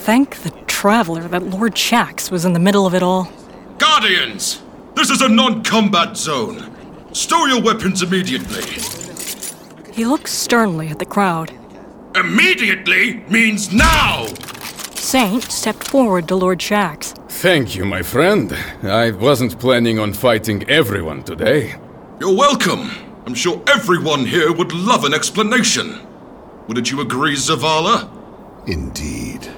thank the Traveler that Lord Shaxx was in the middle of it all. Guardians! This is a non combat zone. Stow your weapons immediately. He looks sternly at the crowd. Immediately means now! Saint stepped forward to Lord Shaxx. Thank you, my friend. I wasn't planning on fighting everyone today. You're welcome. I'm sure everyone here would love an explanation. Wouldn't you agree, Zavala? Indeed.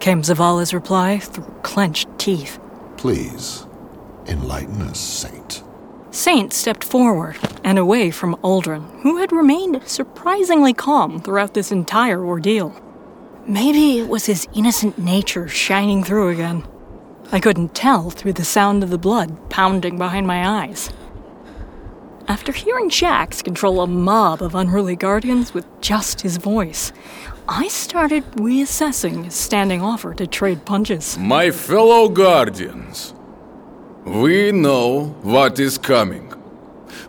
Came Zavala's reply through clenched teeth. Please, enlighten us, Saint. Saint stepped forward and away from Uldren, who had remained surprisingly calm throughout this entire ordeal. Maybe it was his innocent nature shining through again. I couldn't tell through the sound of the blood pounding behind my eyes. After hearing Shaxx control a mob of unruly guardians with just his voice, I started reassessing his standing offer to trade punches. My fellow guardians, we know what is coming.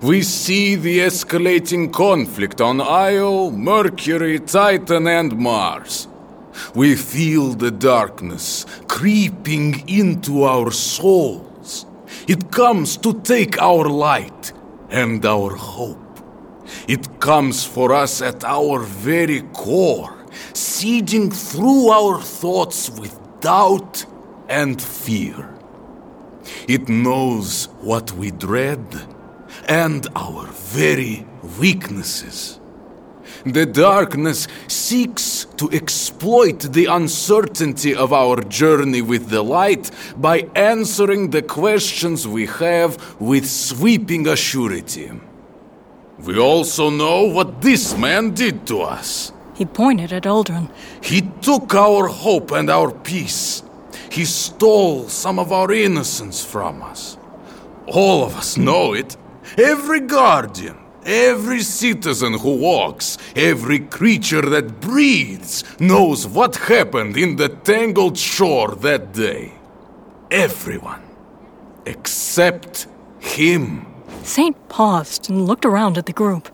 We see the escalating conflict on Io, Mercury, Titan, and Mars. We feel the darkness creeping into our souls. It comes to take our light and our hope. It comes for us at our very core, sieging through our thoughts with doubt and fear. It knows what we dread and our very weaknesses. The darkness seeks to exploit the uncertainty of our journey with the light by answering the questions we have with sweeping assurity. We also know what this man did to us. He pointed at Uldren. He took our hope and our peace. He stole some of our innocence from us. All of us know it. Every guardian, every citizen who walks, every creature that breathes knows what happened in the tangled shore that day. Everyone. Except him. Saint paused and looked around at the group.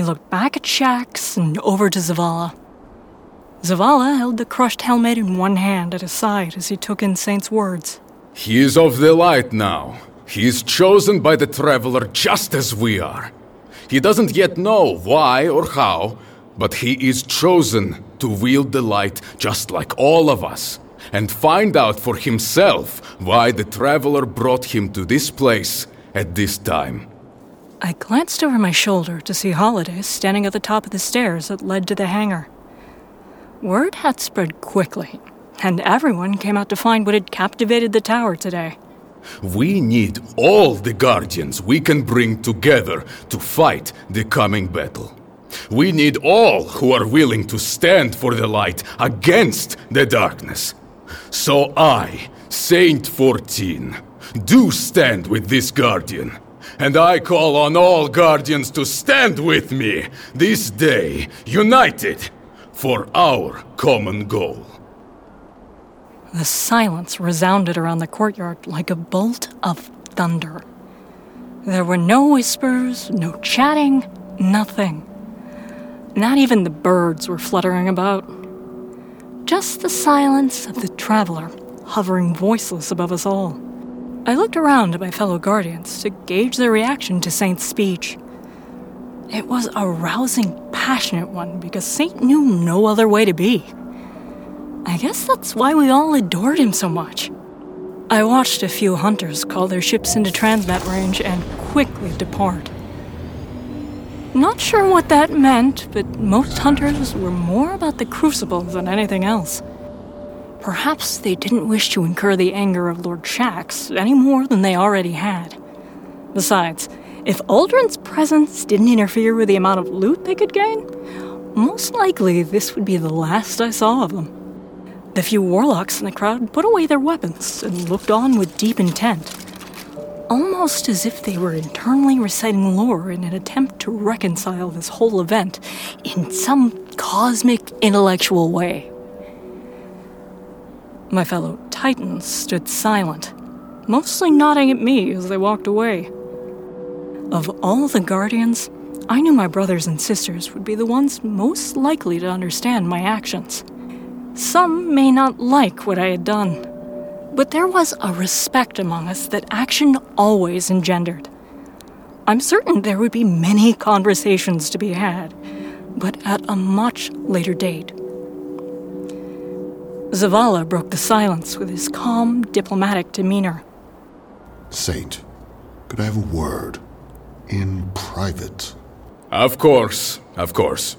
He looked back at Shaxx and over to Zavala. Zavala held the crushed helmet in one hand at his side as he took in Saint's words. He is of the light now. He is chosen by the Traveler just as we are. He doesn't yet know why or how, but he is chosen to wield the light just like all of us and find out for himself why the Traveler brought him to this place at this time. I glanced over my shoulder to see Holliday standing at the top of the stairs that led to the hangar. Word had spread quickly, and everyone came out to find what had captivated the tower today. We need all the Guardians we can bring together to fight the coming battle. We need all who are willing to stand for the light against the darkness. So I, Saint 14, do stand with this Guardian. And I call on all Guardians to stand with me this day, united, for our common goal. The silence resounded around the courtyard like a bolt of thunder. There were no whispers, no chatting, nothing. Not even the birds were fluttering about. Just the silence of the traveler hovering voiceless above us all. I looked around at my fellow guardians to gauge their reaction to Saint's speech. It was a rousing, passionate one because Saint knew no other way to be. I guess that's why we all adored him so much. I watched a few hunters call their ships into transmat range and quickly depart. Not sure what that meant, but most hunters were more about the crucible than anything else. Perhaps they didn't wish to incur the anger of Lord Shaxx any more than they already had. Besides, if Uldren's presence didn't interfere with the amount of loot they could gain, most likely this would be the last I saw of them. The few warlocks in the crowd put away their weapons and looked on with deep intent, almost as if they were internally reciting lore in an attempt to reconcile this whole event in some cosmic intellectual way. My fellow Titans stood silent, mostly nodding at me as they walked away. Of all the Guardians, I knew my brothers and sisters would be the ones most likely to understand my actions. Some may not like what I had done, but there was a respect among us that action always engendered. I'm certain there would be many conversations to be had, but at a much later date. Zavala broke the silence with his calm, diplomatic demeanor. Saint, could I have a word? In private. Of course, of course.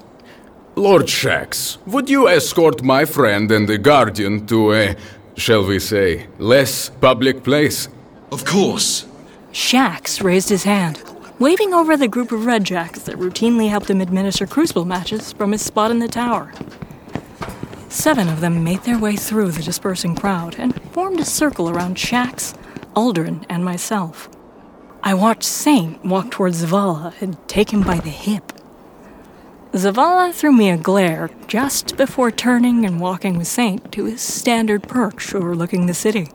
Lord Shaxx, would you escort my friend and the Guardian to a, shall we say, less public place? Of course. Shaxx raised his hand, waving over the group of redjacks that routinely helped him administer crucible matches from his spot in the tower. Seven of them made their way through the dispersing crowd and formed a circle around Shaxx, Uldren, and myself. I watched Saint walk towards Zavala and take him by the hip. Zavala threw me a glare just before turning and walking with Saint to his standard perch overlooking the city.